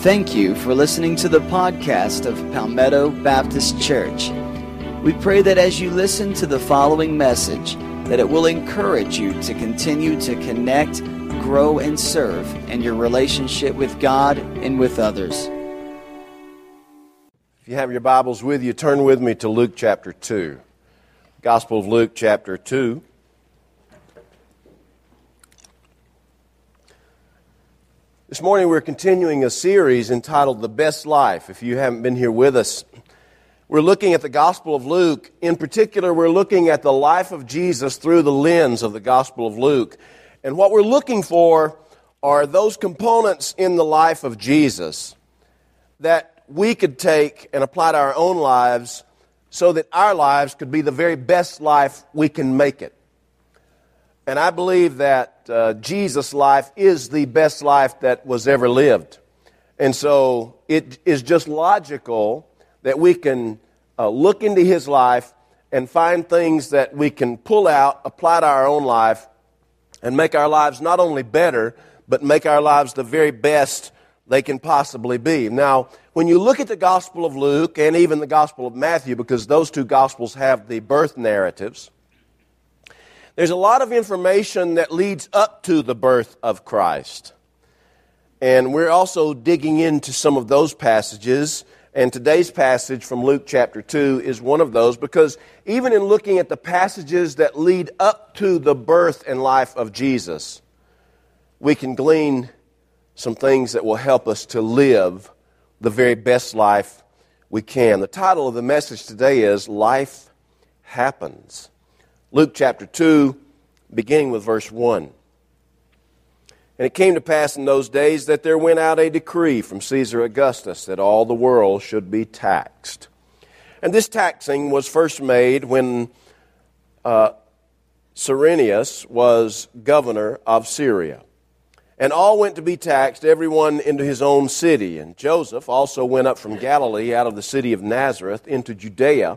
Thank you for listening to the podcast of Palmetto Baptist Church. We pray that as you listen to the following message, that it will encourage you to continue to connect, grow, and serve in your relationship with God and with others. If you have your Bibles with you, turn with me to Luke chapter 2. Gospel of Luke chapter 2. This morning we're continuing a series entitled The Best Life. If you haven't been here with us, we're looking at the Gospel of Luke. In particular, we're looking at the life of Jesus through the lens of the Gospel of Luke. And what we're looking for are those components in the life of Jesus that we could take and apply to our own lives so that our lives could be the very best life we can make it. And I believe that uh, Jesus' life is the best life that was ever lived. And so it is just logical that we can uh, look into his life and find things that we can pull out, apply to our own life, and make our lives not only better, but make our lives the very best they can possibly be. Now, when you look at the Gospel of Luke and even the Gospel of Matthew, because those two Gospels have the birth narratives, there's a lot of information that leads up to the birth of Christ. And we're also digging into some of those passages. And today's passage from Luke chapter 2 is one of those because even in looking at the passages that lead up to the birth and life of Jesus, we can glean some things that will help us to live the very best life we can. The title of the message today is Life Happens. Luke chapter 2, beginning with verse 1. And it came to pass in those days that there went out a decree from Caesar Augustus that all the world should be taxed. And this taxing was first made when uh, Cyrenius was governor of Syria. And all went to be taxed, everyone into his own city. And Joseph also went up from Galilee out of the city of Nazareth into Judea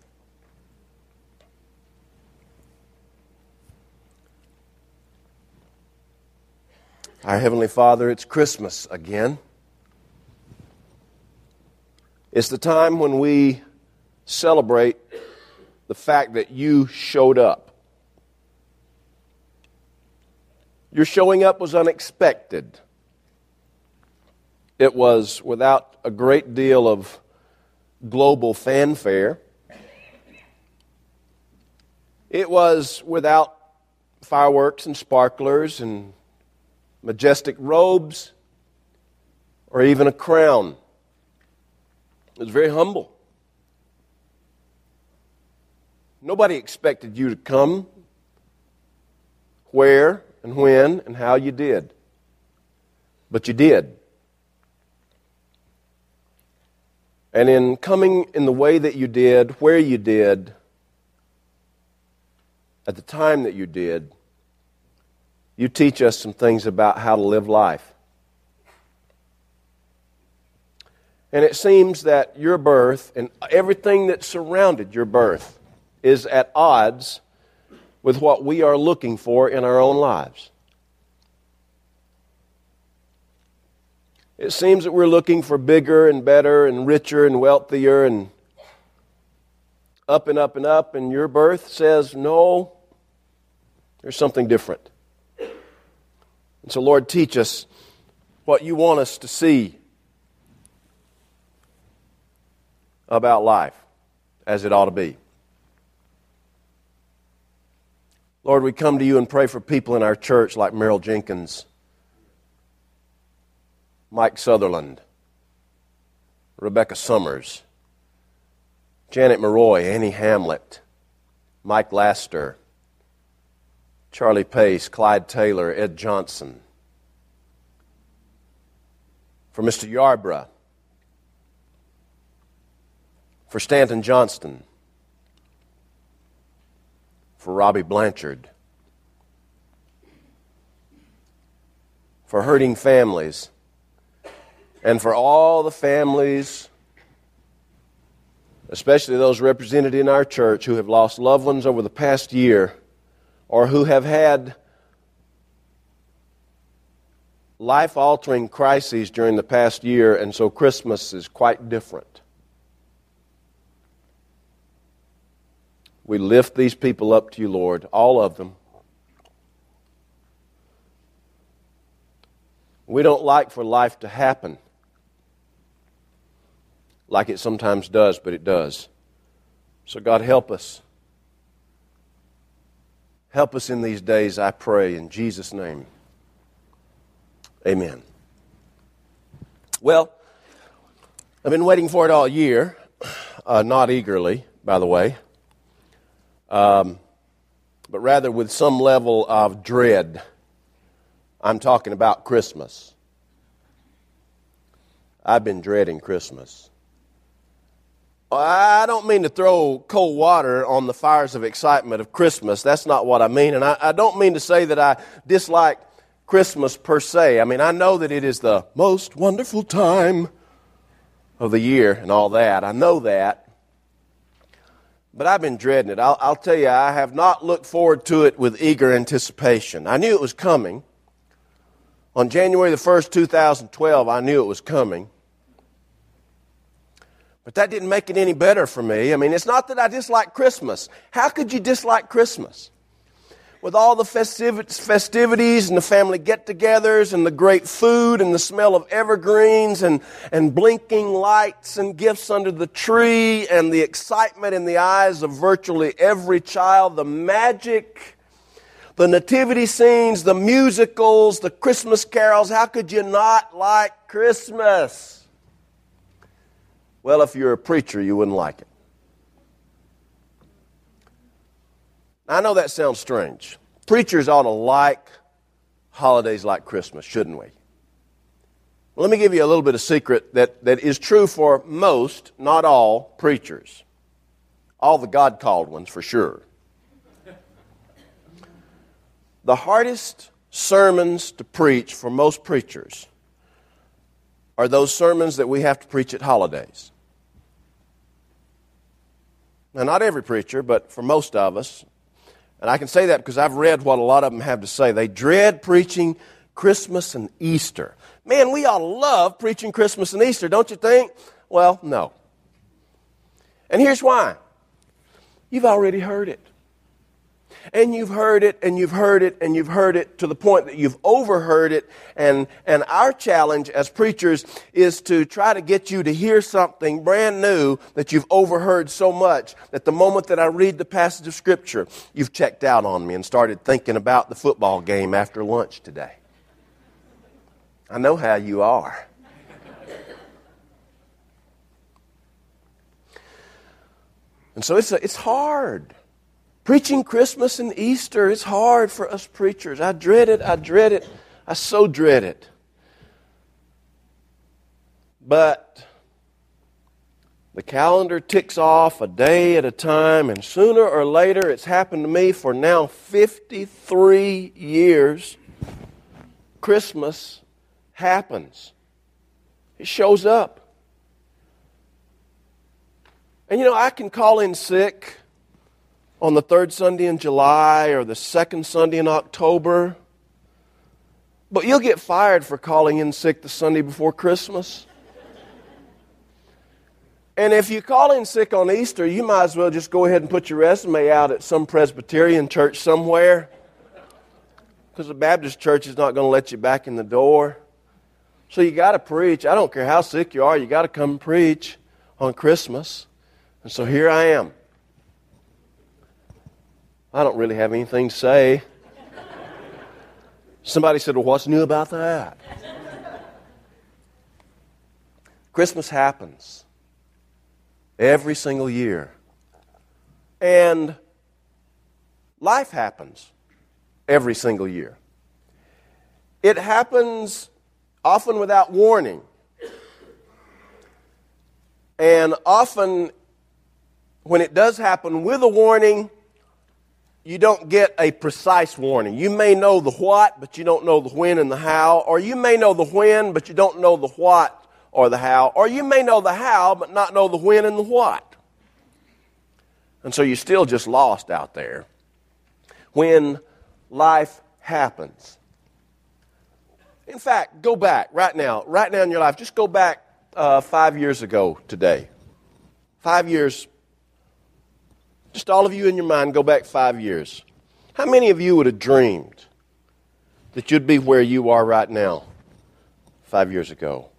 Our Heavenly Father, it's Christmas again. It's the time when we celebrate the fact that you showed up. Your showing up was unexpected. It was without a great deal of global fanfare. It was without fireworks and sparklers and majestic robes, or even a crown. It was very humble. Nobody expected you to come where and when and how you did. But you did. And in coming in the way that you did, where you did, at the time that you did, you teach us some things about how to live life. And it seems that your birth and everything that surrounded your birth is at odds with what we are looking for in our own lives. It seems that we're looking for bigger and better and richer and wealthier and up and up and up, and your birth says, no, there's something different. And so, Lord, teach us what you want us to see about life as it ought to be. Lord, we come to you and pray for people in our church like Merrill Jenkins, Mike Sutherland, Rebecca Summers, Janet Maroy, Annie Hamlet, Mike Laster, Charlie Pace, Clyde Taylor, Ed Johnson. for Mr. Yarbrough, for Stanton Johnston, for Robbie Blanchard, for hurting families, and for all the families, especially those represented in our church, who have lost loved ones over the past year or who have had life altering crises during the past year, and so Christmas is quite different. We lift these people up to you, Lord, all of them. We don't like for life to happen like it sometimes does, but it does. So, God, help us. Help us in these days, I pray, in Jesus' name. Amen. Well, I've been waiting for it all year, uh, not eagerly, by the way, um, but rather with some level of dread. I'm talking about Christmas. I've been dreading Christmas. I don't mean to throw cold water on the fires of excitement of Christmas. That's not what I mean. And I, I don't mean to say that I dislike Christmas per se. I mean, I know that it is the most wonderful time of the year and all that. I know that. But I've been dreading it. I'll, I'll, tell you, I have not looked forward to it with eager anticipation. I knew it was coming. On January the 1st, 2012, I knew it was coming. But that didn't make it any better for me. I mean, it's not that I dislike Christmas. How could you dislike Christmas? with all the festivities and the family get togethers and the great food and the smell of evergreens and, and blinking lights and gifts under the tree and the excitement in the eyes of virtually every child, the magic, the nativity scenes, the musicals, the Christmas carols. How could you not like Christmas? Well, if you're a preacher, you wouldn't like it. I know that sounds strange. Preachers ought to like holidays like Christmas, shouldn't we? Well, Let me give you a little bit of secret that, that is true for most, not all, preachers. All the God called ones, for sure. The hardest sermons to preach for most preachers are those sermons that we have to preach at holidays. Now, not every preacher, but for most of us, and I can say that because I've read what a lot of them have to say. They dread preaching Christmas and Easter. Man, we all love preaching Christmas and Easter, don't you think? Well, no. And here's why you've already heard it. And you've heard it, and you've heard it, and you've heard it to the point that you've overheard it. And, and our challenge as preachers is to try to get you to hear something brand new that you've overheard so much that the moment that I read the passage of Scripture, you've checked out on me and started thinking about the football game after lunch today. I know how you are. And so it's, a, it's hard. Preaching Christmas and Easter is hard for us preachers. I dread it. I dread it. I so dread it. But the calendar ticks off a day at a time, and sooner or later, it's happened to me for now 53 years. Christmas happens, it shows up. And you know, I can call in sick on the third Sunday in July or the second Sunday in October. But you'll get fired for calling in sick the Sunday before Christmas. And if you call in sick on Easter, you might as well just go ahead and put your resume out at some Presbyterian church somewhere. Because the Baptist church is not going to let you back in the door. So you got to preach. I don't care how sick you are, you got to come preach on Christmas. And so here I am. I don't really have anything to say. Somebody said, Well, what's new about that? Christmas happens every single year. And life happens every single year. It happens often without warning. And often, when it does happen with a warning, you don't get a precise warning. You may know the what, but you don't know the when and the how. Or you may know the when, but you don't know the what or the how. Or you may know the how, but not know the when and the what. And so you're still just lost out there. When life happens. In fact, go back right now, right now in your life, just go back uh, five years ago today. Five years just all of you in your mind, go back five years. How many of you would have dreamed that you'd be where you are right now five years ago?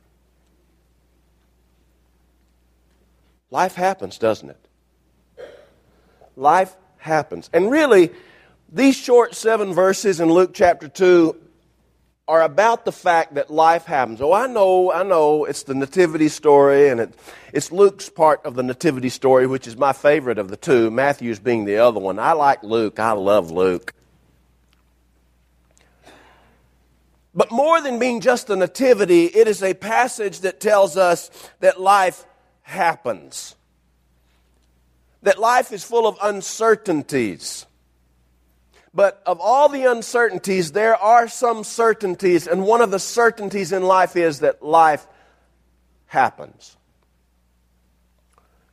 Life happens, doesn't it? Life happens. And really, these short seven verses in Luke chapter 2 are about the fact that life happens. Oh, I know, I know, it's the nativity story, and it, it's Luke's part of the nativity story, which is my favorite of the two, Matthew's being the other one. I like Luke, I love Luke. But more than being just the nativity, it is a passage that tells us that life happens. That life is full of uncertainties. But of all the uncertainties, there are some certainties, and one of the certainties in life is that life happens.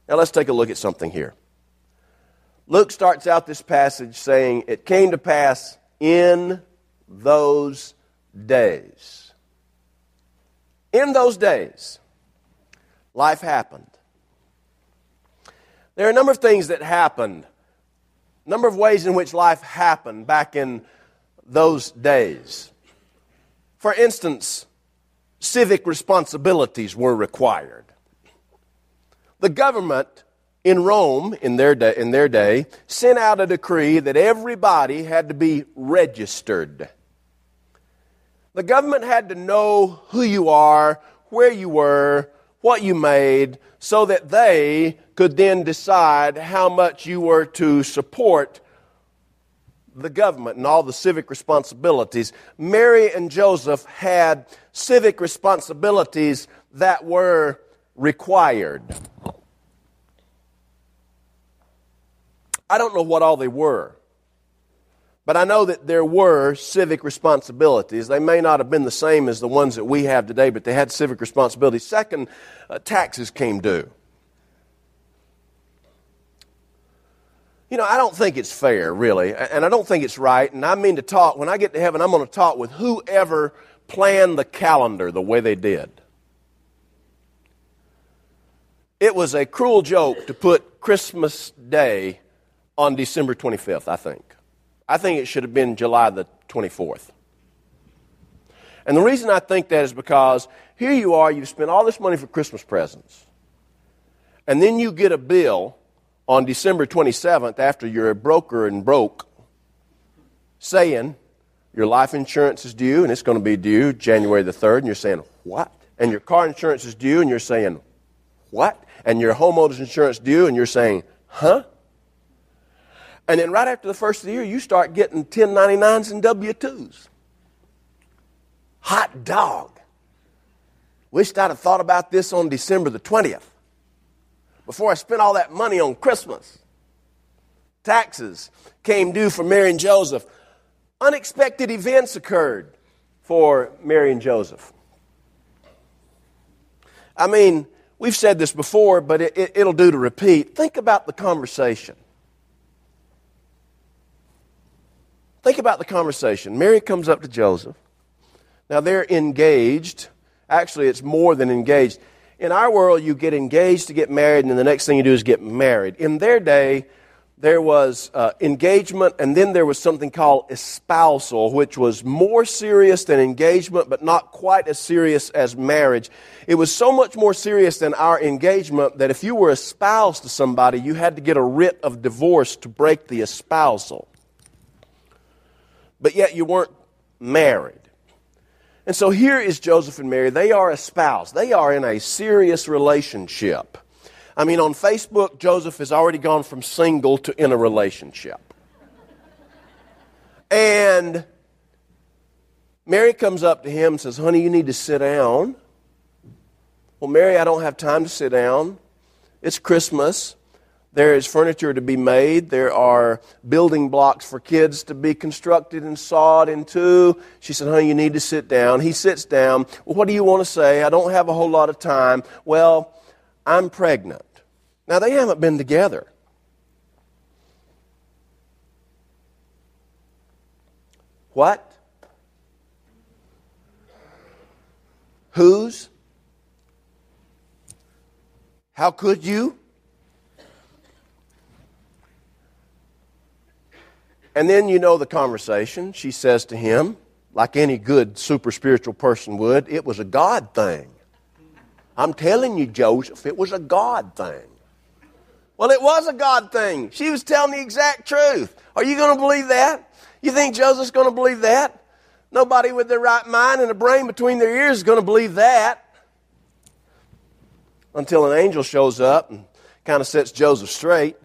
Now let's take a look at something here. Luke starts out this passage saying, It came to pass in those days. In those days, life happened. There are a number of things that happened number of ways in which life happened back in those days. For instance, civic responsibilities were required. The government in Rome, in their, day, in their day, sent out a decree that everybody had to be registered. The government had to know who you are, where you were, what you made, so that they could then decide how much you were to support the government and all the civic responsibilities. Mary and Joseph had civic responsibilities that were required. I don't know what all they were. But I know that there were civic responsibilities. They may not have been the same as the ones that we have today, but they had civic responsibilities. Second, uh, taxes came due. You know, I don't think it's fair, really, and I don't think it's right. And I mean to talk, when I get to heaven, I'm going to talk with whoever planned the calendar the way they did. It was a cruel joke to put Christmas Day on December 25th, I think. I think it should have been July the 24th. And the reason I think that is because here you are, you've spent all this money for Christmas presents. And then you get a bill on December 27th after you're a broker and broke saying your life insurance is due and it's going to be due January the 3rd. And you're saying, what? And your car insurance is due and you're saying, what? And your homeowner's insurance due and you're saying, huh? And then right after the first of the year, you start getting 1099s and W 2s. Hot dog. Wished I'd have thought about this on December the 20th before I spent all that money on Christmas. Taxes came due for Mary and Joseph. Unexpected events occurred for Mary and Joseph. I mean, we've said this before, but it, will it, do to repeat. Think about the conversation. Think about the conversation. Mary comes up to Joseph. Now they're engaged. Actually, it's more than engaged. In our world, you get engaged to get married, and then the next thing you do is get married. In their day, there was uh, engagement, and then there was something called espousal, which was more serious than engagement, but not quite as serious as marriage. It was so much more serious than our engagement that if you were espoused to somebody, you had to get a writ of divorce to break the espousal but yet you weren't married. And so here is Joseph and Mary. They are espoused, they are in a serious relationship. I mean, on Facebook, Joseph has already gone from single to in a relationship. And Mary comes up to him and says, Honey, you need to sit down. Well, Mary, I don't have time to sit down. It's Christmas. There is furniture to be made. There are building blocks for kids to be constructed and sawed into. She said, Honey, you need to sit down. He sits down. Well, what do you want to say? I don't have a whole lot of time. Well, I'm pregnant. Now, they haven't been together. What? Whose? How could you? And then you know the conversation. She says to him, like any good super spiritual person would, it was a God thing. I'm telling you, Joseph, it was a God thing. Well, it was a God thing. She was telling the exact truth. Are you going to believe that? You think Joseph's going to believe that? Nobody with their right mind and a brain between their ears is going to believe that. Until an angel shows up and kind of sets Joseph straight.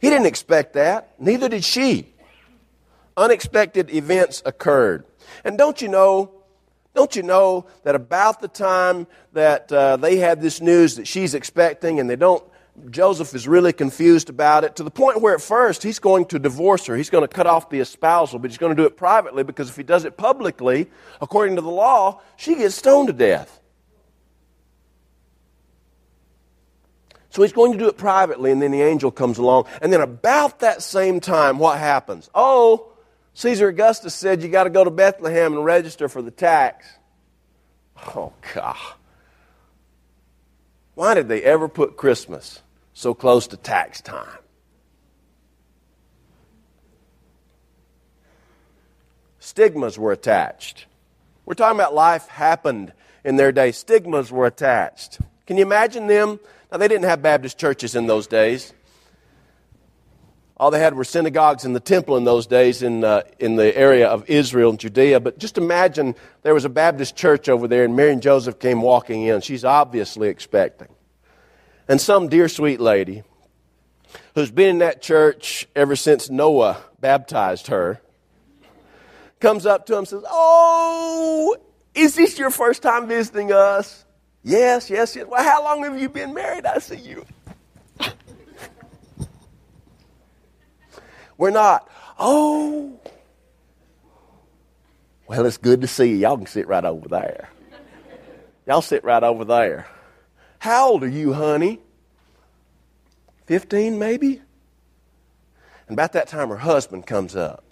He didn't expect that. Neither did she. Unexpected events occurred. And don't you know, don't you know that about the time that uh, they had this news that she's expecting and they don't, Joseph is really confused about it to the point where at first he's going to divorce her. He's going to cut off the espousal, but he's going to do it privately because if he does it publicly, according to the law, she gets stoned to death. So he's going to do it privately, and then the angel comes along. And then about that same time, what happens? Oh, Caesar Augustus said you got to go to Bethlehem and register for the tax. Oh, God. Why did they ever put Christmas so close to tax time? Stigmas were attached. We're talking about life happened in their day. Stigmas were attached. Can you imagine them now, they didn't have Baptist churches in those days. All they had were synagogues and the temple in those days in, uh, in the area of Israel and Judea. But just imagine there was a Baptist church over there, and Mary and Joseph came walking in. She's obviously expecting. And some dear sweet lady who's been in that church ever since Noah baptized her comes up to him and says, Oh, is this your first time visiting us? Yes, yes, yes. Well, how long have you been married? I see you. We're not. Oh. Well, it's good to see you. Y'all can sit right over there. Y'all sit right over there. How old are you, honey? 15, maybe? And about that time, her husband comes up.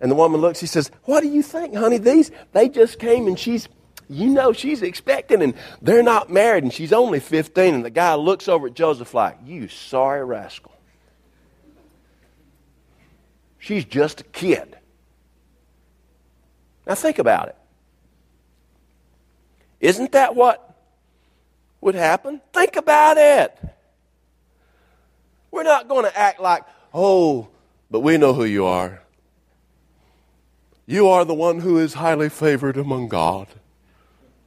And the woman looks, she says, What do you think, honey? These, they just came and she's you know she's expecting and they're not married and she's only 15 and the guy looks over at Joseph like, you sorry rascal. She's just a kid. Now think about it. Isn't that what would happen? Think about it. We're not going to act like, oh, but we know who you are. You are the one who is highly favored among God.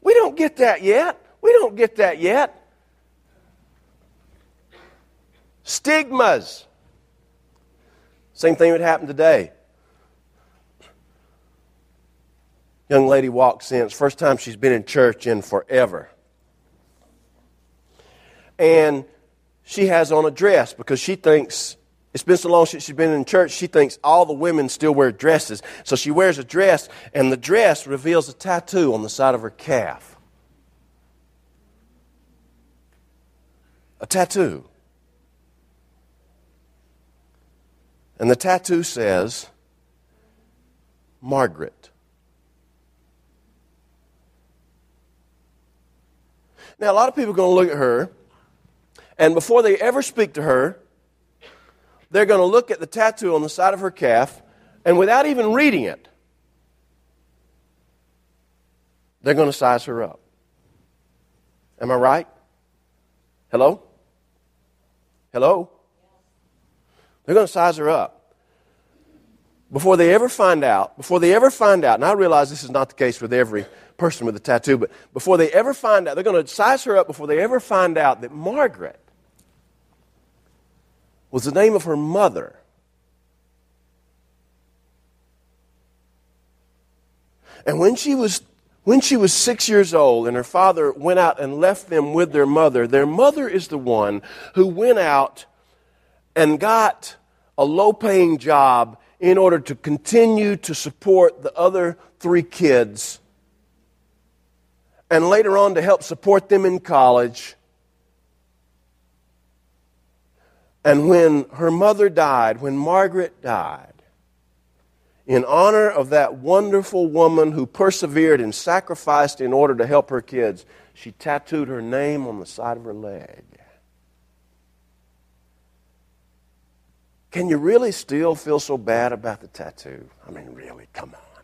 We don't get that yet. We don't get that yet. Stigmas. Same thing would happen today. Young lady walks in. It's first time she's been in church in forever. And she has on a dress because she thinks it's been so long since she's been in church, she thinks all the women still wear dresses. So she wears a dress, and the dress reveals a tattoo on the side of her calf. A tattoo. And the tattoo says, Margaret. Now, a lot of people are going to look at her, and before they ever speak to her, they're going to look at the tattoo on the side of her calf, and without even reading it, they're going to size her up. Am I right? Hello? Hello? They're going to size her up. Before they ever find out, before they ever find out, and I realize this is not the case with every person with a tattoo, but before they ever find out, they're going to size her up before they ever find out that Margaret was the name of her mother. And when she was When she was six years old and her father went out and left them with their mother, their mother is the one who went out and got a low paying job in order to continue to support the other three kids and later on to help support them in college. And when her mother died, when Margaret died, in honor of that wonderful woman who persevered and sacrificed in order to help her kids, she tattooed her name on the side of her leg. Can you really still feel so bad about the tattoo? I mean, really, come on.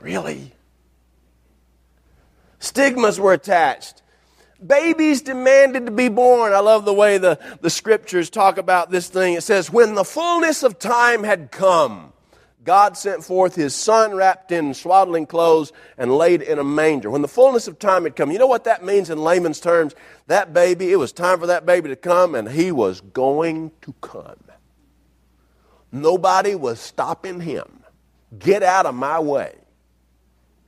Really? Stigmas were attached. Babies demanded to be born. I love the way the, the scriptures talk about this thing. It says, When the fullness of time had come, God sent forth his son wrapped in swaddling clothes and laid in a manger. When the fullness of time had come, you know what that means in layman's terms? That baby, it was time for that baby to come, and he was going to come. Nobody was stopping him. Get out of my way.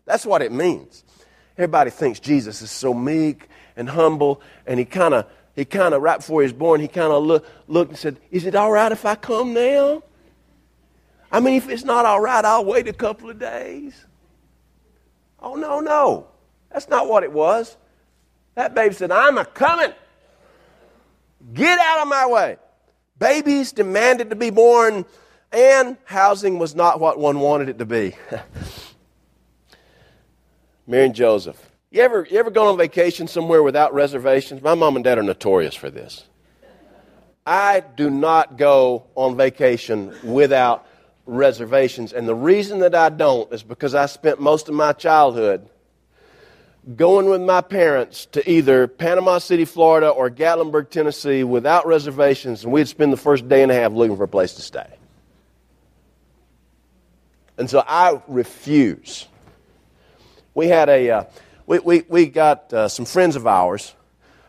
That's what it means. Everybody thinks Jesus is so meek and humble, and he kind of, he kind of, right before he was born, he kind of look, looked and said, Is it all right if I come now? I mean, if it's not all right, I'll wait a couple of days. Oh, no, no. That's not what it was. That baby said, I'm a coming. Get out of my way. Babies demanded to be born, and housing was not what one wanted it to be. Mary and Joseph. You ever, you ever gone on vacation somewhere without reservations? My mom and dad are notorious for this. I do not go on vacation without reservations. And the reason that I don't is because I spent most of my childhood going with my parents to either Panama City, Florida, or Gatlinburg, Tennessee without reservations, and we'd spend the first day and a half looking for a place to stay. And so I refuse. We had a, uh, we, we, we got uh, some friends of ours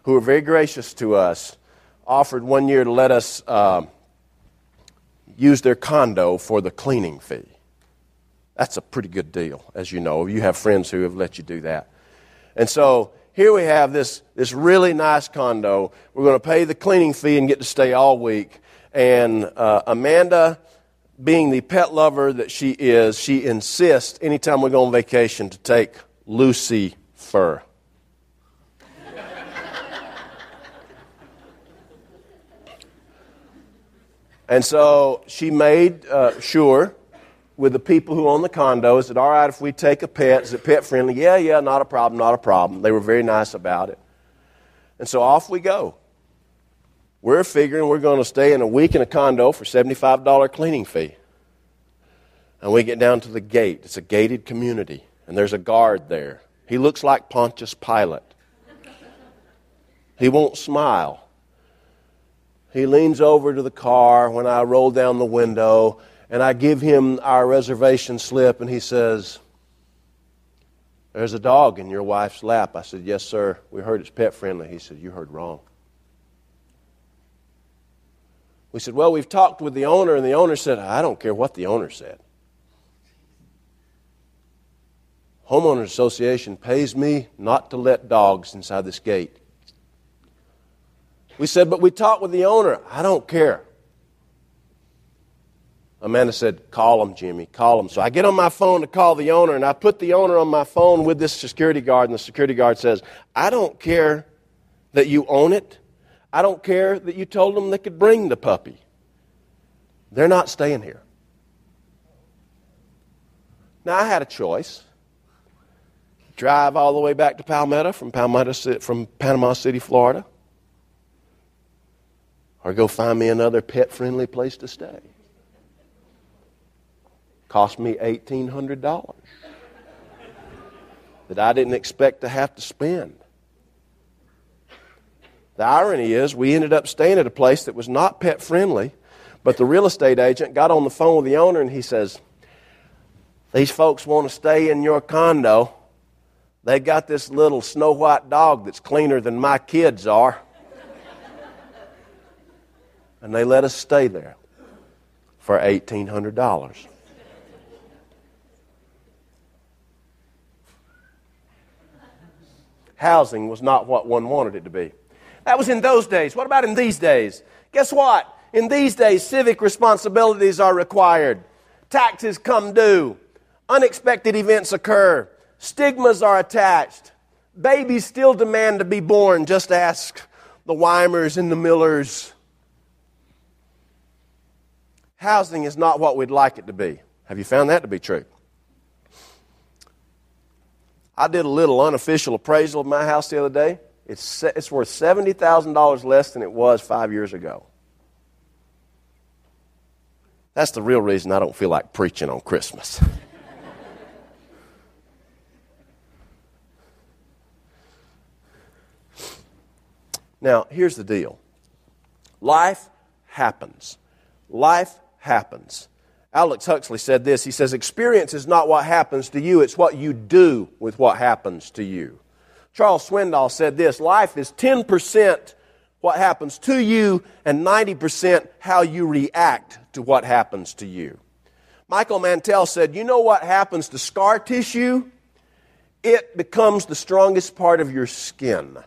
who were very gracious to us, offered one year to let us. Uh, use their condo for the cleaning fee. That's a pretty good deal, as you know. You have friends who have let you do that. And so here we have this, this really nice condo. We're going to pay the cleaning fee and get to stay all week. And uh, Amanda, being the pet lover that she is, she insists anytime we go on vacation to take Lucy fur. And so she made uh, sure with the people who own the condo, is it all right if we take a pet? Is it pet friendly? Yeah, yeah, not a problem, not a problem. They were very nice about it. And so off we go. We're figuring we're going to stay in a week in a condo for $75 cleaning fee. And we get down to the gate. It's a gated community, and there's a guard there. He looks like Pontius Pilate. He won't smile. He leans over to the car when I roll down the window and I give him our reservation slip and he says, There's a dog in your wife's lap. I said, Yes, sir. We heard it's pet friendly. He said, You heard wrong. We said, Well, we've talked with the owner, and the owner said, I don't care what the owner said. Homeowners Association pays me not to let dogs inside this gate. We said, but we talked with the owner. I don't care. Amanda said, call him, Jimmy, call him. So I get on my phone to call the owner, and I put the owner on my phone with this security guard, and the security guard says, I don't care that you own it. I don't care that you told them they could bring the puppy. They're not staying here. Now, I had a choice. Drive all the way back to Palmetto from, Palmetto, from Panama City, Florida or go find me another pet friendly place to stay. Cost me $1,800 that I didn't expect to have to spend. The irony is, we ended up staying at a place that was not pet friendly, but the real estate agent got on the phone with the owner and he says, These folks want to stay in your condo. They got this little snow white dog that's cleaner than my kids are. and they let us stay there for $1,800. Housing was not what one wanted it to be. That was in those days. What about in these days? Guess what? In these days, civic responsibilities are required. Taxes come due. Unexpected events occur. Stigmas are attached. Babies still demand to be born. Just ask the Weimers and the Millers. Housing is not what we'd like it to be. Have you found that to be true? I did a little unofficial appraisal of my house the other day. It's, it's worth $70,000 less than it was five years ago. That's the real reason I don't feel like preaching on Christmas. now, here's the deal life happens. Life happens. Alex Huxley said this. He says, Experience is not what happens to you, it's what you do with what happens to you. Charles Swindoll said this Life is 10% what happens to you and 90% how you react to what happens to you. Michael Mantell said, You know what happens to scar tissue? It becomes the strongest part of your skin.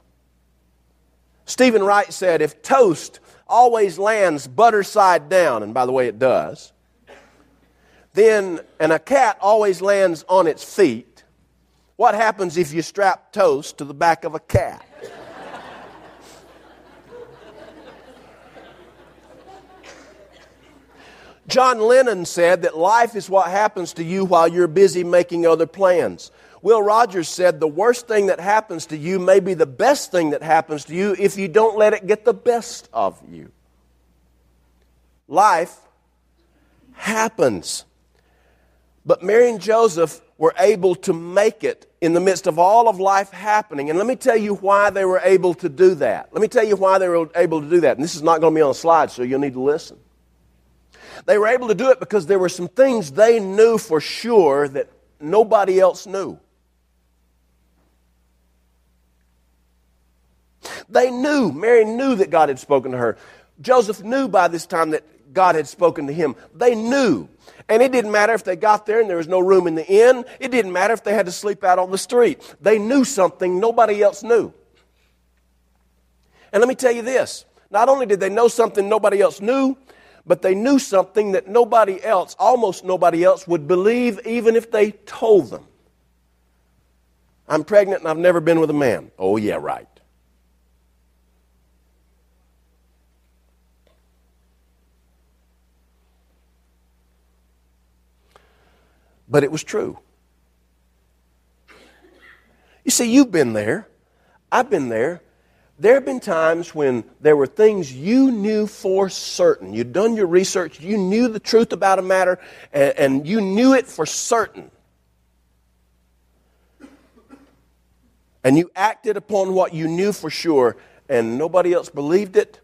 Steven Wright said, If toast always lands butter side down, and by the way, it does, then, and a cat always lands on its feet, what happens if you strap toast to the back of a cat? John Lennon said that life is what happens to you while you're busy making other plans. Will Rogers said the worst thing that happens to you may be the best thing that happens to you if you don't let it get the best of you. Life happens. But Mary and Joseph were able to make it in the midst of all of life happening. And let me tell you why they were able to do that. Let me tell you why they were able to do that. And this is not going to be on a slide, so you'll need to listen. They were able to do it because there were some things they knew for sure that nobody else knew. They knew, Mary knew that God had spoken to her. Joseph knew by this time that God had spoken to him. They knew. And it didn't matter if they got there and there was no room in the inn. It didn't matter if they had to sleep out on the street. They knew something nobody else knew. And let me tell you this not only did they know something nobody else knew, but they knew something that nobody else, almost nobody else, would believe even if they told them. I'm pregnant and I've never been with a man. Oh, yeah, right. But it was true. You see, you've been there. I've been there. There have been times when there were things you knew for certain. You'd done your research, you knew the truth about a matter, and, and you knew it for certain. And you acted upon what you knew for sure, and nobody else believed it,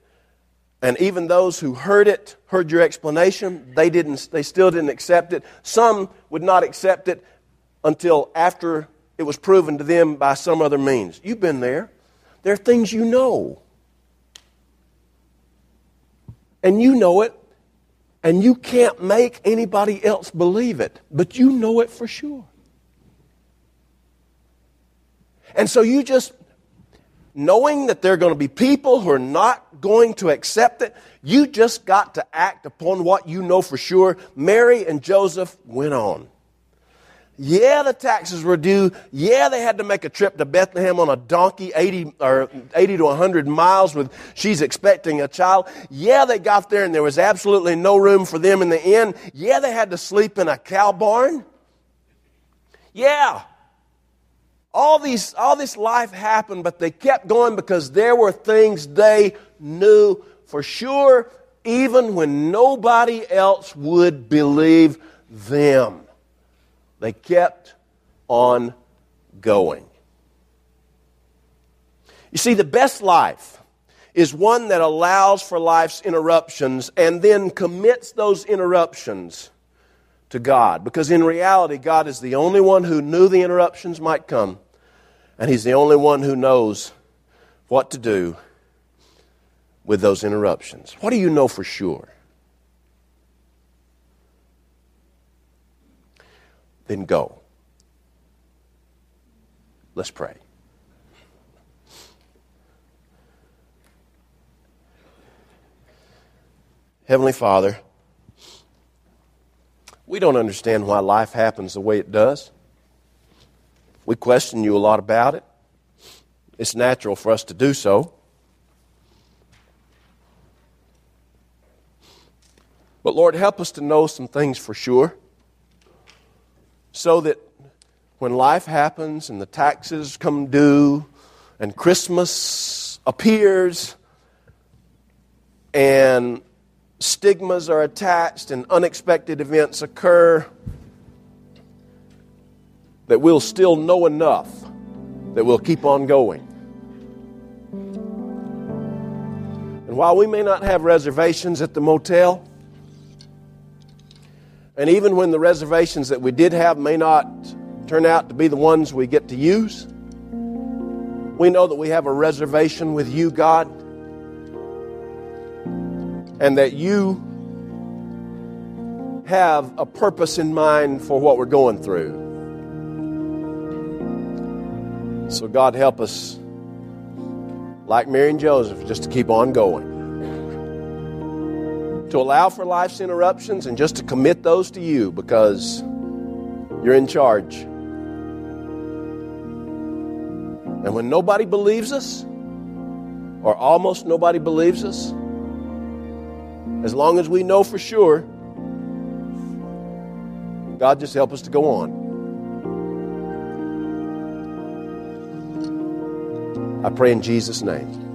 and even those who heard it, heard your explanation, they, didn't, they still didn't accept it. Some would not accept it until after it was proven to them by some other means. You've been there. There are things you know. And you know it, and you can't make anybody else believe it, but you know it for sure. And so you just knowing that there are going to be people who are not going to accept it, you just got to act upon what you know for sure. Mary and Joseph went on. Yeah, the taxes were due. Yeah, they had to make a trip to Bethlehem on a donkey, 80 or 80 to 100 miles with she's expecting a child. Yeah, they got there and there was absolutely no room for them in the inn. Yeah, they had to sleep in a cow barn. Yeah, all, these, all this life happened, but they kept going because there were things they knew for sure, even when nobody else would believe them. They kept on going. You see, the best life is one that allows for life's interruptions and then commits those interruptions to God. Because in reality, God is the only one who knew the interruptions might come and He's the only one who knows what to do with those interruptions. What do you know for sure? Then go. Let's pray. Heavenly Father, we don't understand why life happens the way it does. We question you a lot about it. It's natural for us to do so. But Lord, help us to know some things for sure so that when life happens and the taxes come due and Christmas appears and stigmas are attached and unexpected events occur, that we'll still know enough that we'll keep on going. And while we may not have reservations at the motel, and even when the reservations that we did have may not turn out to be the ones we get to use, we know that we have a reservation with you, God, and that you have a purpose in mind for what we're going through. So, God, help us, like Mary and Joseph, just to keep on going. To allow for life's interruptions and just to commit those to you because you're in charge. And when nobody believes us, or almost nobody believes us, as long as we know for sure, God just help us to go on. I pray in Jesus' name.